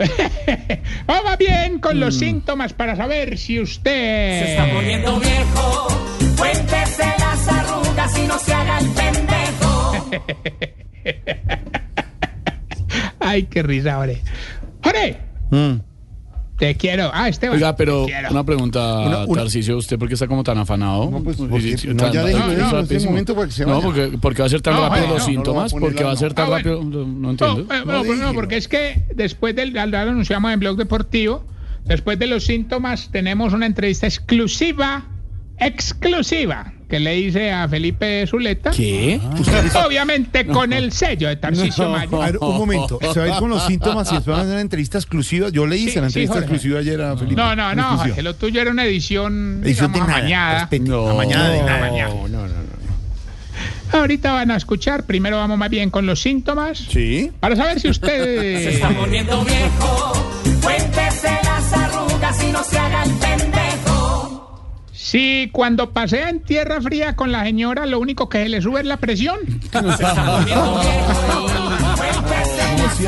Vamos bien con los síntomas para saber si usted... Se está poniendo viejo. Cuéntese las arrugas y no se haga el pendejo. Ay, qué risa, ore. ¡Ore! Te quiero. Ah, Esteban. Oiga, pero una pregunta, Una- una- Tarcisio, ¿usted por qué está como tan afanado? No, pues, Sí, porque- sí, no, ya este momento porque, porque va a ser tan No, rápido los no, no lo síntomas, porque va a ser no. tan Ah, rápido, no, entiendo. eh, no, No, no, dígelo. porque es que después del, ya lo anunciamos en Blog Deportivo, después de los síntomas tenemos una entrevista exclusiva, exclusiva, que le hice a Felipe Zuleta. ¿Qué? Obviamente con el sello de Tarcisio A Maya. ver, un momento. Se va a ir con los síntomas y después van a hacer una entrevista exclusiva. Yo le hice Sí, la sí, entrevista Jorge. exclusiva ayer a Felipe. No, no, no. Jorge, lo tuyo era una edición, Edición de digamos, nada. amañada. No. amañada de nada. No, no, no. Ahorita van a escuchar, primero vamos más bien con los síntomas. Sí. Para saber si Se usted... está poniendo viejo. Cuéntese las arrugas y no se haga el pendejo. Si cuando pasea en tierra fría con la señora lo único que se le sube es la presión.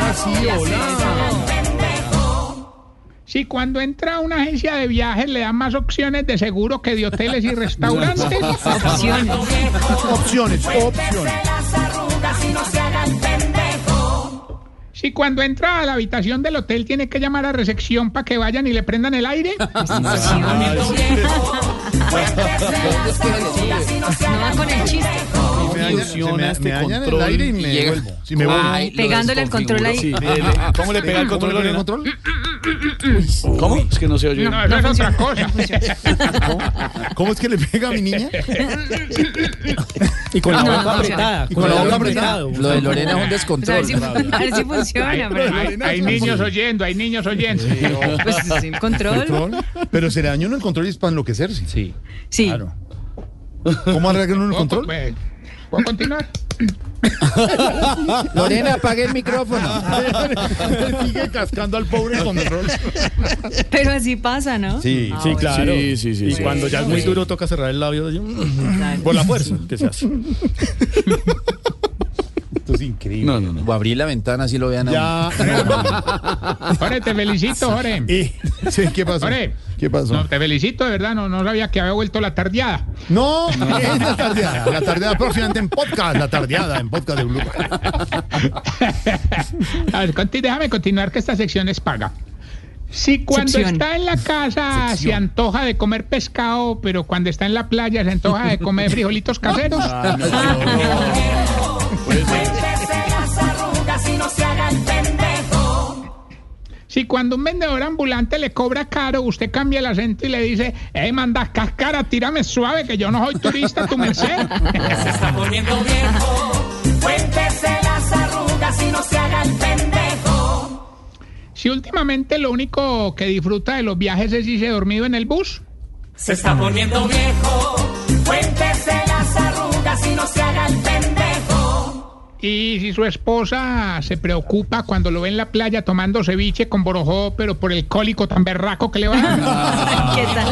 Así. Si cuando entra a una agencia de viajes le dan más opciones de seguro que de hoteles y restaurantes. Opciones. Opciones. Si cuando entra a la habitación del hotel tiene que llamar a recepción para que vayan y le prendan el aire. No va con el chiste. Me, este me dañan el control aire y me llega- vuelvo. Si me vuelvo. Pegándole el control ahí. Le- le- ¿Cómo le pega el ¿Cómo control? le el Lorena? control? ¿Cómo? Es que no se oye. No, es otra cosa. ¿Cómo es que le pega a mi niña? Y con la boca apretada. Y con la boca apretada. Lo de Lorena es un Pues a ver descontrol. si, a ver si funciona. Hay, hay niños oyendo, hay niños oyendo. Pues el control. Control. Pero se le dañó uno el control y es para enloquecerse. Sí. Sí. Claro. ¿Cómo arregla uno el ¿Puedo, control? ¿Puedo continuar? Lorena, apague el micrófono. Sigue cascando al pobre control. Pero así pasa, ¿no? Sí. Sí, claro. Sí, sí, sí, Y sí. cuando ya es muy duro, toca cerrar el labio de- por la fuerza que se hace. Increíble. No, no, no. O abrir la ventana si lo vean a Ya. No, no, no. Jorge, te felicito, Jorge. Sí, ¿Qué pasó? Jorge. ¿Qué pasó? No, te felicito, de verdad, no, no sabía que había vuelto la tardeada. No, es la tardeada. La tardeada próximamente en podcast. La tardeada en podcast de Blue. A ver, conti- déjame continuar que esta sección es paga. Si cuando Sección. está en la casa se antoja de comer pescado, pero cuando está en la playa se antoja de comer frijolitos caseros. Cuéntese las Si cuando un vendedor ambulante le cobra caro, usted cambia el acento y le dice, eh, manda cáscara, tírame suave, que yo no soy turista, tu merced. Se está poniendo viejo. Cuéntese las arrugas y no se haga el pendejo. Si últimamente lo único que disfruta de los viajes es irse dormido en el bus. Se está poniendo viejo. Cuéntese las arrugas y no se haga el pendejo. Y si su esposa se preocupa cuando lo ve en la playa tomando ceviche con borojó, pero por el cólico tan berraco que le va a dar. ¿Qué tal?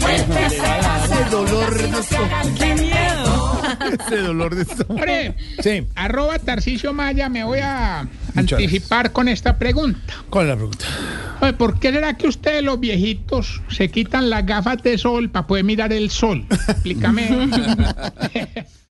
Cuéntese las arrugas y no se haga el pendejo. Ese dolor de. Hombre, Sí. arroba Tarcicio Maya, me voy a Muchas anticipar con esta pregunta. ¿Cuál es la pregunta? Oye, ¿Por qué será que ustedes los viejitos se quitan las gafas de sol para poder mirar el sol? Explícame.